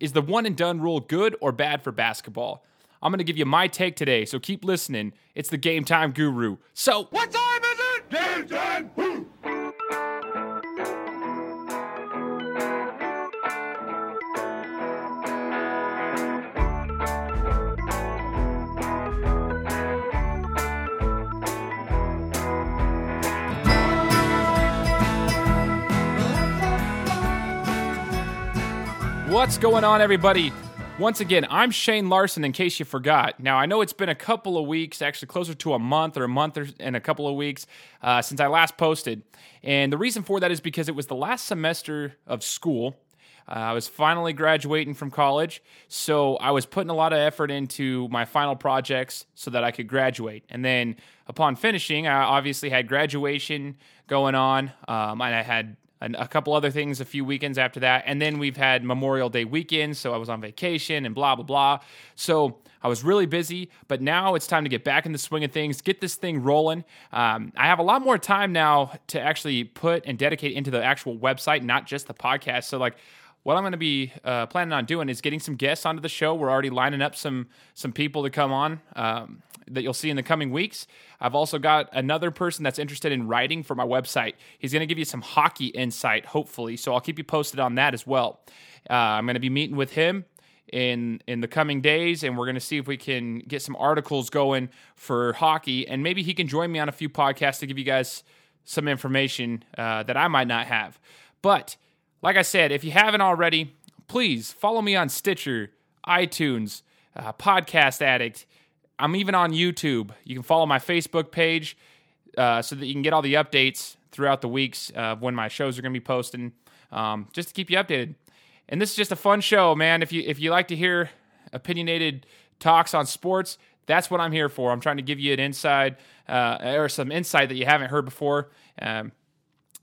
Is the one and done rule good or bad for basketball? I'm going to give you my take today, so keep listening. It's the Game Time Guru. So, What time is it? Game time! What's going on, everybody? Once again, I'm Shane Larson, in case you forgot. Now, I know it's been a couple of weeks, actually closer to a month or a month or, and a couple of weeks uh, since I last posted. And the reason for that is because it was the last semester of school. Uh, I was finally graduating from college, so I was putting a lot of effort into my final projects so that I could graduate. And then upon finishing, I obviously had graduation going on, um, and I had and a couple other things a few weekends after that. And then we've had Memorial Day weekend, so I was on vacation and blah, blah, blah. So I was really busy, but now it's time to get back in the swing of things, get this thing rolling. Um, I have a lot more time now to actually put and dedicate into the actual website, not just the podcast. So, like, what I'm going to be uh, planning on doing is getting some guests onto the show. We're already lining up some some people to come on um, that you'll see in the coming weeks. I've also got another person that's interested in writing for my website. He's going to give you some hockey insight, hopefully. So I'll keep you posted on that as well. Uh, I'm going to be meeting with him in in the coming days and we're going to see if we can get some articles going for hockey and maybe he can join me on a few podcasts to give you guys some information uh, that i might not have but like i said if you haven't already please follow me on stitcher itunes uh, podcast addict i'm even on youtube you can follow my facebook page uh, so that you can get all the updates throughout the weeks of when my shows are going to be posting um, just to keep you updated and this is just a fun show, man. If you if you like to hear opinionated talks on sports, that's what I'm here for. I'm trying to give you an inside uh, or some insight that you haven't heard before. Um,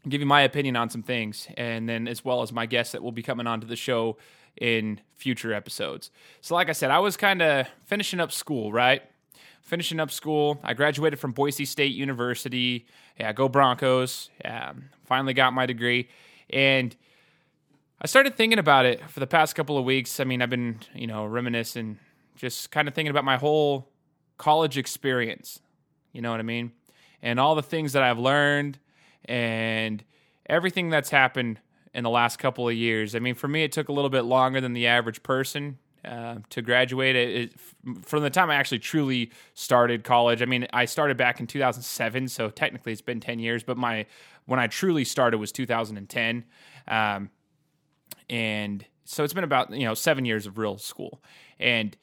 give you my opinion on some things, and then as well as my guests that will be coming onto the show in future episodes. So, like I said, I was kind of finishing up school, right? Finishing up school. I graduated from Boise State University. Yeah, go Broncos. Yeah, finally got my degree, and I started thinking about it for the past couple of weeks. I mean, I've been, you know, reminiscing, just kind of thinking about my whole college experience. You know what I mean? And all the things that I've learned and everything that's happened in the last couple of years. I mean, for me, it took a little bit longer than the average person uh, to graduate. It, it, from the time I actually truly started college, I mean, I started back in 2007, so technically it's been 10 years, but my when I truly started was 2010. Um, and so it's been about you know seven years of real school and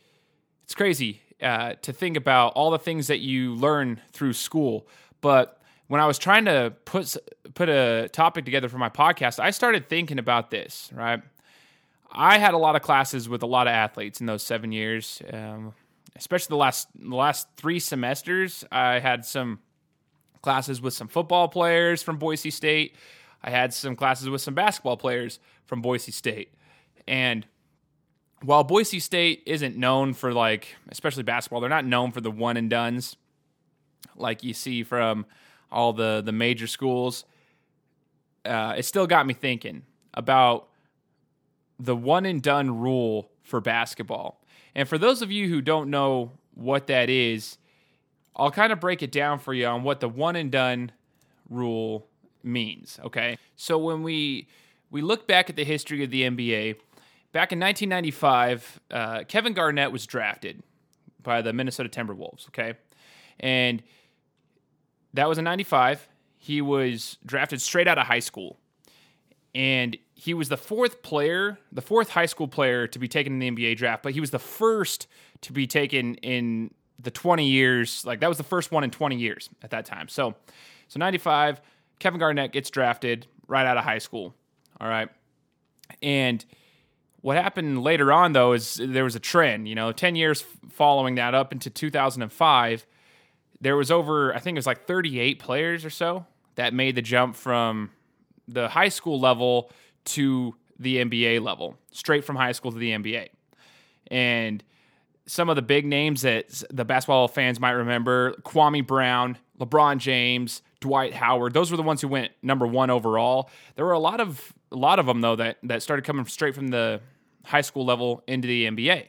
it's crazy uh, to think about all the things that you learn through school but when i was trying to put put a topic together for my podcast i started thinking about this right? I had a lot of classes with a lot of athletes in those seven years um, especially the last the last three semesters. I had some classes with some football players from boise state. I had some classes with some basketball players from Boise State. And while Boise State isn't known for like, especially basketball, they're not known for the one and duns like you see from all the the major schools. Uh, it still got me thinking about the one and done rule for basketball. And for those of you who don't know what that is, I'll kind of break it down for you on what the one and done rule means. Okay, so when we we look back at the history of the NBA, back in 1995, uh, Kevin Garnett was drafted by the Minnesota Timberwolves. Okay, and that was in '95. He was drafted straight out of high school, and he was the fourth player, the fourth high school player to be taken in the NBA draft, but he was the first to be taken in the 20 years. Like that was the first one in 20 years at that time. So, so 95. Kevin Garnett gets drafted right out of high school. All right. And what happened later on, though, is there was a trend. You know, 10 years following that up into 2005, there was over, I think it was like 38 players or so that made the jump from the high school level to the NBA level, straight from high school to the NBA. And some of the big names that the basketball fans might remember Kwame Brown, LeBron James, Dwight Howard. Those were the ones who went number one overall. There were a lot of a lot of them though that that started coming straight from the high school level into the NBA.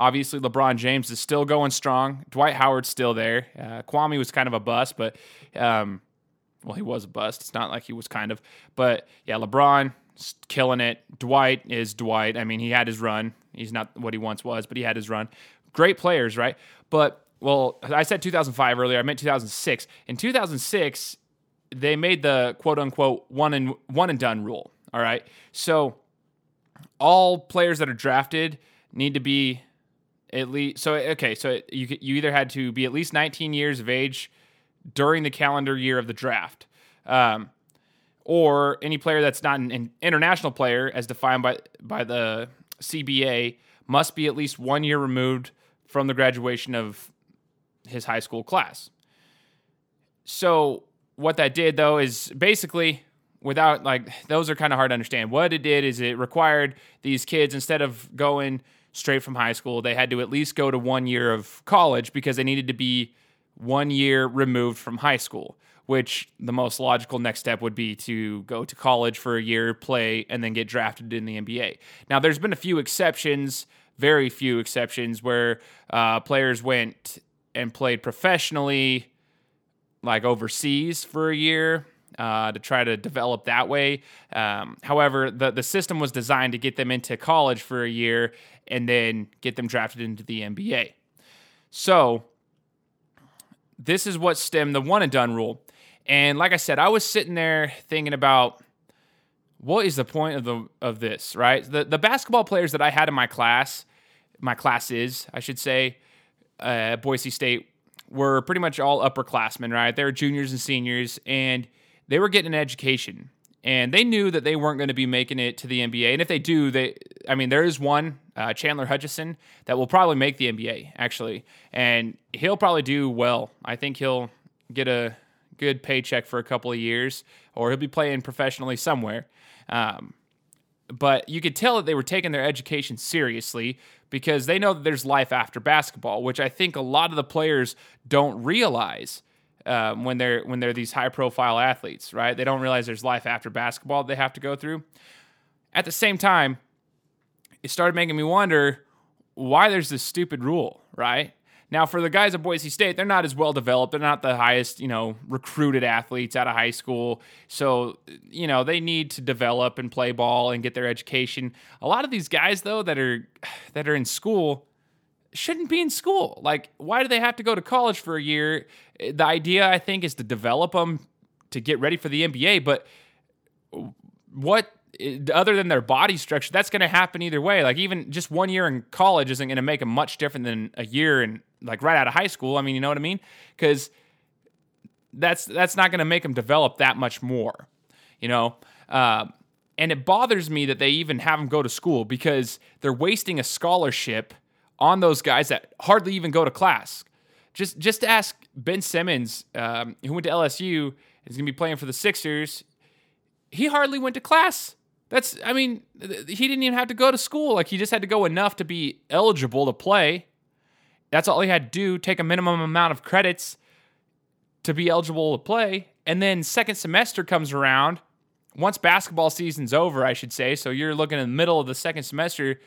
Obviously, LeBron James is still going strong. Dwight Howard's still there. Uh, Kwame was kind of a bust, but um, well, he was a bust. It's not like he was kind of, but yeah, LeBron killing it. Dwight is Dwight. I mean, he had his run. He's not what he once was, but he had his run. Great players, right? But well, I said 2005 earlier. I meant 2006. In 2006, they made the quote unquote one and one and done rule. All right, so all players that are drafted need to be at least so okay. So you you either had to be at least 19 years of age during the calendar year of the draft. Um, or any player that's not an, international player, as defined by by the CBA, must be at least one year removed from the graduation of his high school class. So what that did though is basically without like those are kind of hard to understand. What it did is it required these kids instead of going straight from high school, they had to at least go to one year of college because they needed to be one year removed from high school, which the most logical next step would be to go to college for a year, play, and then get drafted in the NBA. Now, there's been a few exceptions, very few exceptions, where uh, players went and played professionally, like overseas for a year. Uh, to try to develop that way. Um, however, the, the system was designed to get them into college for a year and then get them drafted into the NBA. So, this is what stemmed the one and done rule. And like I said, I was sitting there thinking about what is the point of the of this, right? The the basketball players that I had in my class, my classes, I should say, uh, Boise State were pretty much all upperclassmen, right? They were juniors and seniors, and they were getting an education, and they knew that they weren't going to be making it to the NBA. And if they do, they, I mean, there is one uh, Chandler Hutchison that will probably make the NBA actually, and he'll probably do well. I think he'll get a good paycheck for a couple of years, or he'll be playing professionally somewhere. Um, but you could tell that they were taking their education seriously because they know that there's life after basketball, which I think a lot of the players don't realize. Um, when they're when they're these high profile athletes, right? They don't realize there's life after basketball they have to go through. At the same time, it started making me wonder why there's this stupid rule, right? Now, for the guys at Boise State, they're not as well developed. They're not the highest, you know, recruited athletes out of high school. So, you know, they need to develop and play ball and get their education. A lot of these guys, though, that are that are in school shouldn't be in school. Like, why do they have to go to college for a year? The idea, I think, is to develop them to get ready for the NBA. But what other than their body structure, that's going to happen either way. Like even just one year in college isn't going to make them much different than a year and like right out of high school. I mean, you know what I mean? Because that's that's not going to make them develop that much more. You know, uh, and it bothers me that they even have them go to school because they're wasting a scholarship on those guys that hardly even go to class. Just just ask Ben Simmons, um, who went to LSU, is going to be playing for the Sixers. He hardly went to class that's, I mean, he didn't even have to go to school. Like, he just had to go enough to be eligible to play. That's all he had to do take a minimum amount of credits to be eligible to play. And then, second semester comes around. Once basketball season's over, I should say, so you're looking in the middle of the second semester,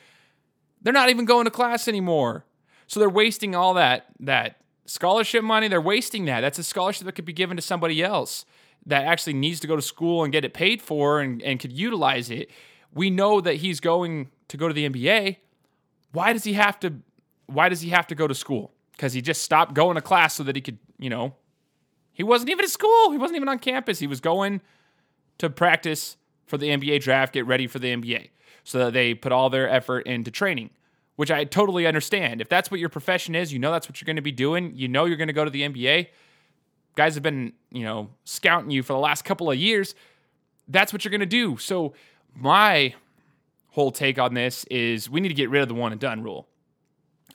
they're not even going to class anymore. So they're wasting all that that scholarship money. They're wasting that. That's a scholarship that could be given to somebody else that actually needs to go to school and get it paid for and, and could utilize it. We know that he's going to go to the NBA. Why does he have to why does he have to go to school? Because he just stopped going to class so that he could, you know, he wasn't even at school. He wasn't even on campus. He was going to practice for the NBA draft, get ready for the NBA. So that they put all their effort into training, which I totally understand. If that's what your profession is, you know that's what you're going to be doing. You know you're going to go to the NBA guys have been, you know, scouting you for the last couple of years, that's what you're going to do. So, my whole take on this is we need to get rid of the one and done rule.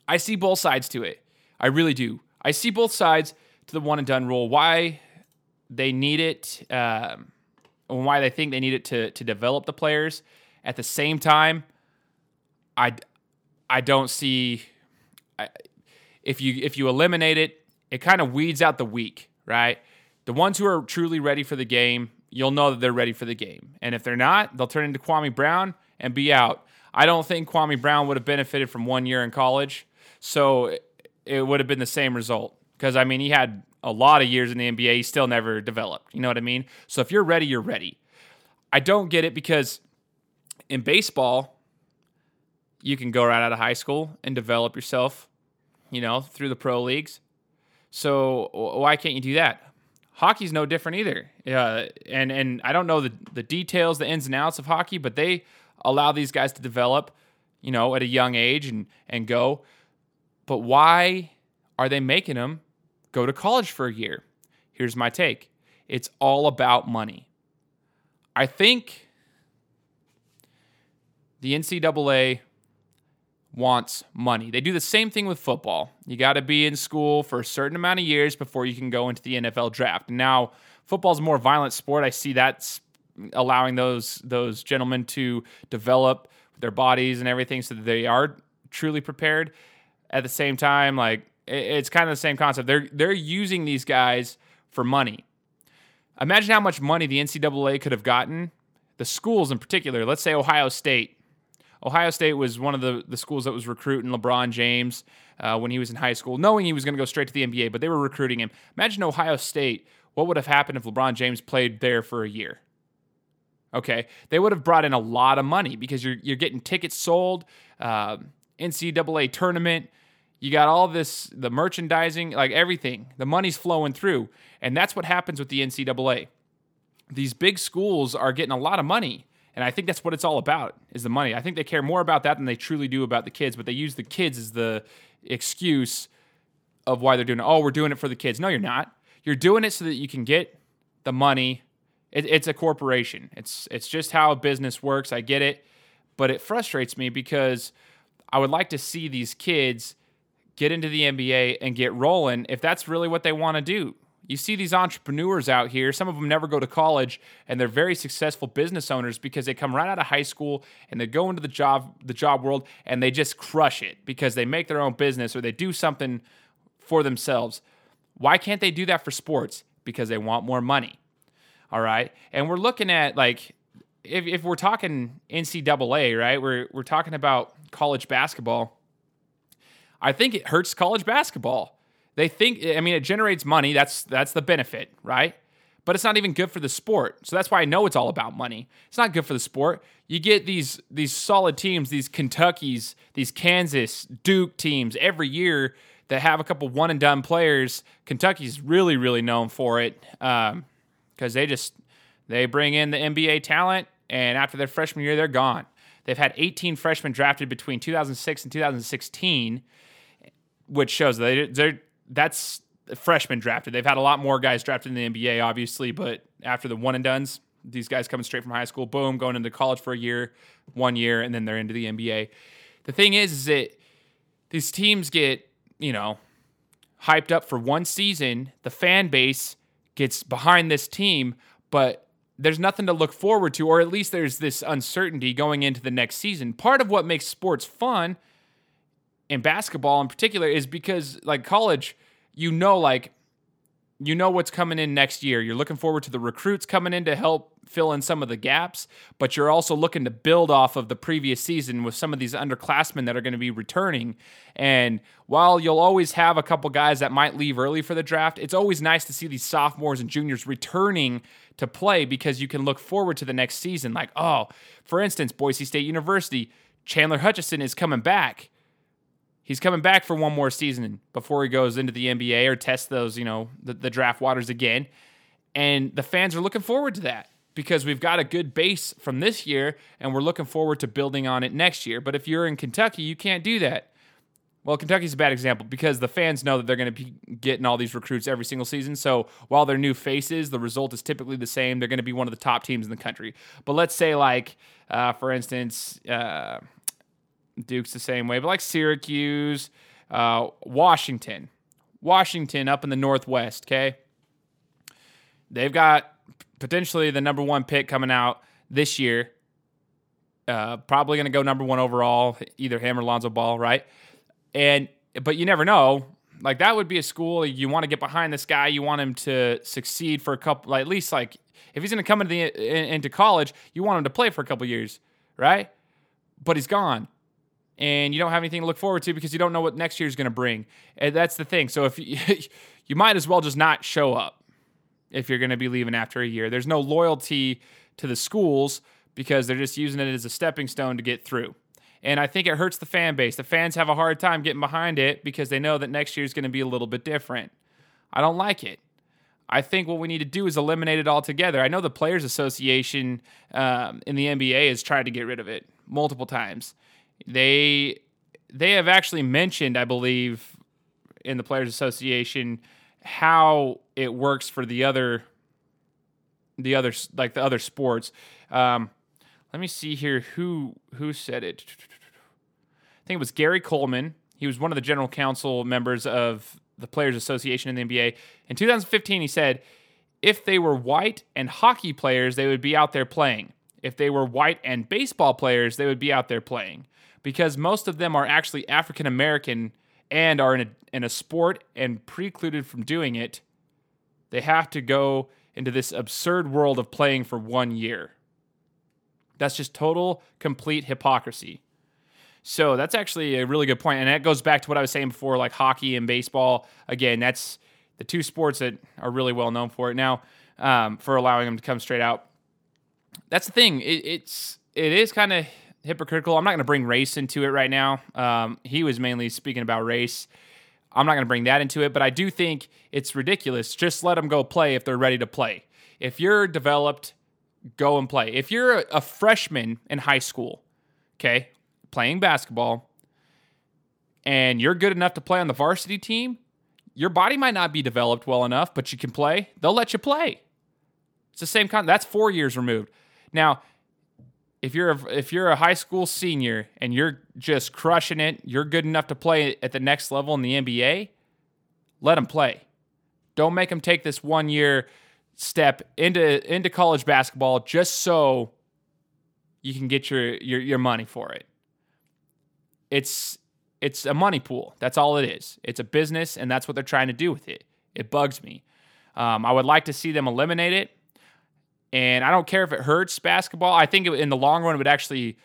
I see both sides to it. I really do. I see both sides to the one and done rule. Why they need it, um, and why they think they need it to to develop the players. At the same time, I I don't see I, if you if you eliminate it, it kind of weeds out the weak right? The ones who are truly ready for the game, you'll know that they're ready for the game. And if they're not, they'll turn into Kwame Brown and be out. I don't think Kwame Brown would have benefited from one year in college. So it would have been the same result. Because, I mean, he had a lot of years in the NBA. He still never developed. You know what I mean? So if you're ready, you're ready. I don't get it because in baseball, you can go right out of high school and develop yourself, you know, through the pro leagues. So why can't you do that? Hockey's no different either. Uh, and and I don't know the the details, the ins and outs of hockey, but they allow these guys to develop, you know, at a young age and and go. But why are they making them go to college for a year? Here's my take. It's all about money. I think the NCAA wants money. They do the same thing with football. You got to be in school for a certain amount of years before you can go into the NFL draft. Now, football's a more violent sport. I see that's allowing those those gentlemen to develop their bodies and everything so that they are truly prepared. At the same time, like it's kind of the same concept. They're they're using these guys for money. Imagine how much money the NCAA could have gotten. The schools in particular, let's say Ohio State Ohio State was one of the, the schools that was recruiting LeBron James uh, when he was in high school, knowing he was going to go straight to the NBA, but they were recruiting him. Imagine Ohio State. What would have happened if LeBron James played there for a year? Okay, they would have brought in a lot of money because you're you're getting tickets sold, uh, NCAA tournament. You got all this, the merchandising, like everything. The money's flowing through, and that's what happens with the NCAA. These big schools are getting a lot of money and I think that's what it's all about is the money. I think they care more about that than they truly do about the kids, but they use the kids as the excuse of why they're doing it. Oh, we're doing it for the kids. No, you're not. You're doing it so that you can get the money. It, it's a corporation. It's it's just how business works. I get it, but it frustrates me because I would like to see these kids get into the NBA and get rolling if that's really what they want to do. You see these entrepreneurs out here, some of them never go to college and they're very successful business owners because they come right out of high school and they go into the job the job world and they just crush it because they make their own business or they do something for themselves. Why can't they do that for sports? Because they want more money. All right? And we're looking at like if, if we're talking NCAA, right? We're we're talking about college basketball. I think it hurts college basketball they think I mean it generates money. That's that's the benefit, right? But it's not even good for the sport. So that's why I know it's all about money. It's not good for the sport. You get these these solid teams, these Kentuckies, these Kansas, Duke teams every year that have a couple one and done players. Kentucky's really really known for it because um, they just they bring in the NBA talent, and after their freshman year, they're gone. They've had 18 freshmen drafted between 2006 and 2016, which shows that they, they're that's freshman drafted. They've had a lot more guys drafted in the NBA, obviously, but after the one and duns, these guys coming straight from high school, boom, going into college for a year, one year, and then they're into the NBA. The thing is, is that these teams get, you know, hyped up for one season. The fan base gets behind this team, but there's nothing to look forward to, or at least there's this uncertainty going into the next season. Part of what makes sports fun in basketball in particular is because like college, you know, like you know what's coming in next year. You're looking forward to the recruits coming in to help fill in some of the gaps, but you're also looking to build off of the previous season with some of these underclassmen that are going to be returning. And while you'll always have a couple guys that might leave early for the draft, it's always nice to see these sophomores and juniors returning to play because you can look forward to the next season. Like, oh, for instance, Boise State University, Chandler Hutchison is coming back he's coming back for one more season before he goes into the NBA or tests those, you know, the, the, draft waters again. And the fans are looking forward to that because we've got a good base from this year and we're looking forward to building on it next year. But if you're in Kentucky, you can't do that. Well, Kentucky's a bad example because the fans know that they're going to be getting all these recruits every single season. So while they're new faces, the result is typically the same. They're going to be one of the top teams in the country. But let's say, like, uh, for instance, uh, Duke's the same way, but like Syracuse, uh, Washington, Washington up in the Northwest, okay? They've got potentially the number one pick coming out this year. Uh, probably going to go number one overall, either him or Lonzo Ball, right? And but you never know. Like that would be a school you want to get behind this guy. You want him to succeed for a couple, like, at least like if he's going to come into the into college, you want him to play for a couple years, right? but he's gone. And you don't have anything to look forward to because you don't know what next year's going to bring. And that's the thing. So if you, you might as well just not show up if you're going to be leaving after a year. There's no loyalty to the schools because they're just using it as a stepping stone to get through. And I think it hurts the fan base. The fans have a hard time getting behind it because they know that next year is going to be a little bit different. I don't like it. I think what we need to do is eliminate it altogether. I know the Players Association um, in the NBA has tried to get rid of it multiple times. They they have actually mentioned, I believe, in the Players Association how it works for the other the other like the other sports. Um, let me see here who who said it. I think it was Gary Kohlman. He was one of the general council members of the Players Association in the NBA. In 2015, he said, if they were white and hockey players, they would be out there playing. If they were white and baseball players, they would be out there playing because most of them are actually African American and are in a, in a sport and precluded from doing it. They have to go into this absurd world of playing for one year. That's just total, complete hypocrisy. So that's actually a really good point, and that goes back to what I was saying before, like hockey and baseball. Again, that's the two sports that are really well known for it now, um, for allowing them to come straight out. That's the thing. It, it's it is kind of hypocritical. I'm not going to bring race into it right now. Um, he was mainly speaking about race. I'm not going to bring that into it, but I do think it's ridiculous. Just let them go play if they're ready to play. If you're developed, go and play. If you're a freshman in high school, okay, playing basketball, and you're good enough to play on the varsity team, your body might not be developed well enough, but you can play. They'll let you play. It's the same kind. That's four years removed. Now, if you're a, if you're a high school senior and you're just crushing it, you're good enough to play at the next level in the NBA. Let them play. Don't make them take this one year step into into college basketball just so you can get your your, your money for it. It's it's a money pool. That's all it is. It's a business, and that's what they're trying to do with it. It bugs me. Um, I would like to see them eliminate it, and I don't care if it hurts basketball. I think in the long run, it would actually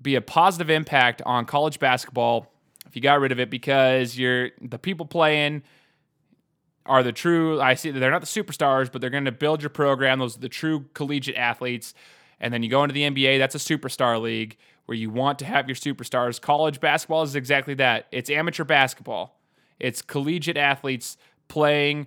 be a positive impact on college basketball if you got rid of it because you're the people playing are the true. I see they're not the superstars, but they're going to build your program. Those are the true collegiate athletes. And then you go into the NBA. That's a superstar league where you want to have your superstars. College basketball is exactly that. It's amateur basketball. It's collegiate athletes playing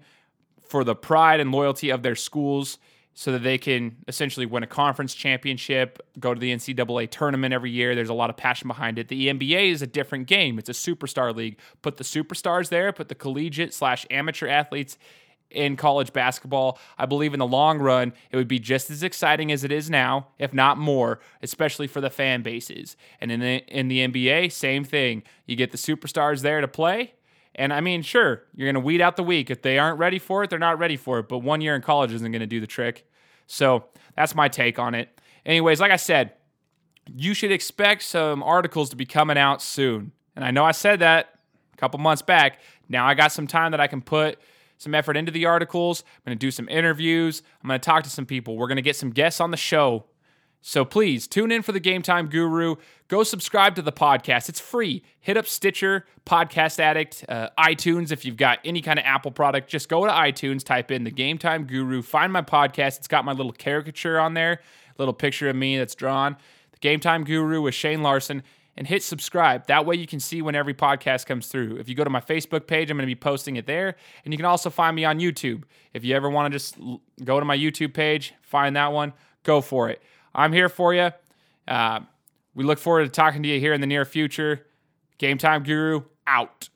for the pride and loyalty of their schools so that they can essentially win a conference championship, go to the NCAA tournament every year. There's a lot of passion behind it. The NBA is a different game. It's a superstar league. Put the superstars there, put the collegiate slash amateur athletes in college basketball. I believe in the long run, it would be just as exciting as it is now, if not more, especially for the fan bases. And in the, in the NBA, same thing. You get the superstars there to play. And I mean, sure, you're going to weed out the weak. If they aren't ready for it, they're not ready for it. But one year in college isn't going to do the trick. So that's my take on it. Anyways, like I said, you should expect some articles to be coming out soon. And I know I said that a couple months back. Now I got some time that I can put some effort into the articles. I'm going to do some interviews. I'm going to talk to some people. We're going to get some guests on the show. So please tune in for the Game Time Guru. Go subscribe to the podcast. It's free. Hit up Stitcher, Podcast Addict, uh, iTunes. If you've got any kind of Apple product, just go to iTunes, type in the Game Time Guru, find my podcast. It's got my little caricature on there, little picture of me that's drawn. The Game Time Guru with Shane Larson and hit subscribe. That way you can see when every podcast comes through. If you go to my Facebook page, I'm going to be posting it there. And you can also find me on YouTube. If you ever want to just go to my YouTube page, find that one, go for it. I'm here for you. Uh, we look forward to talking to you here in the near future. Game Time Guru out.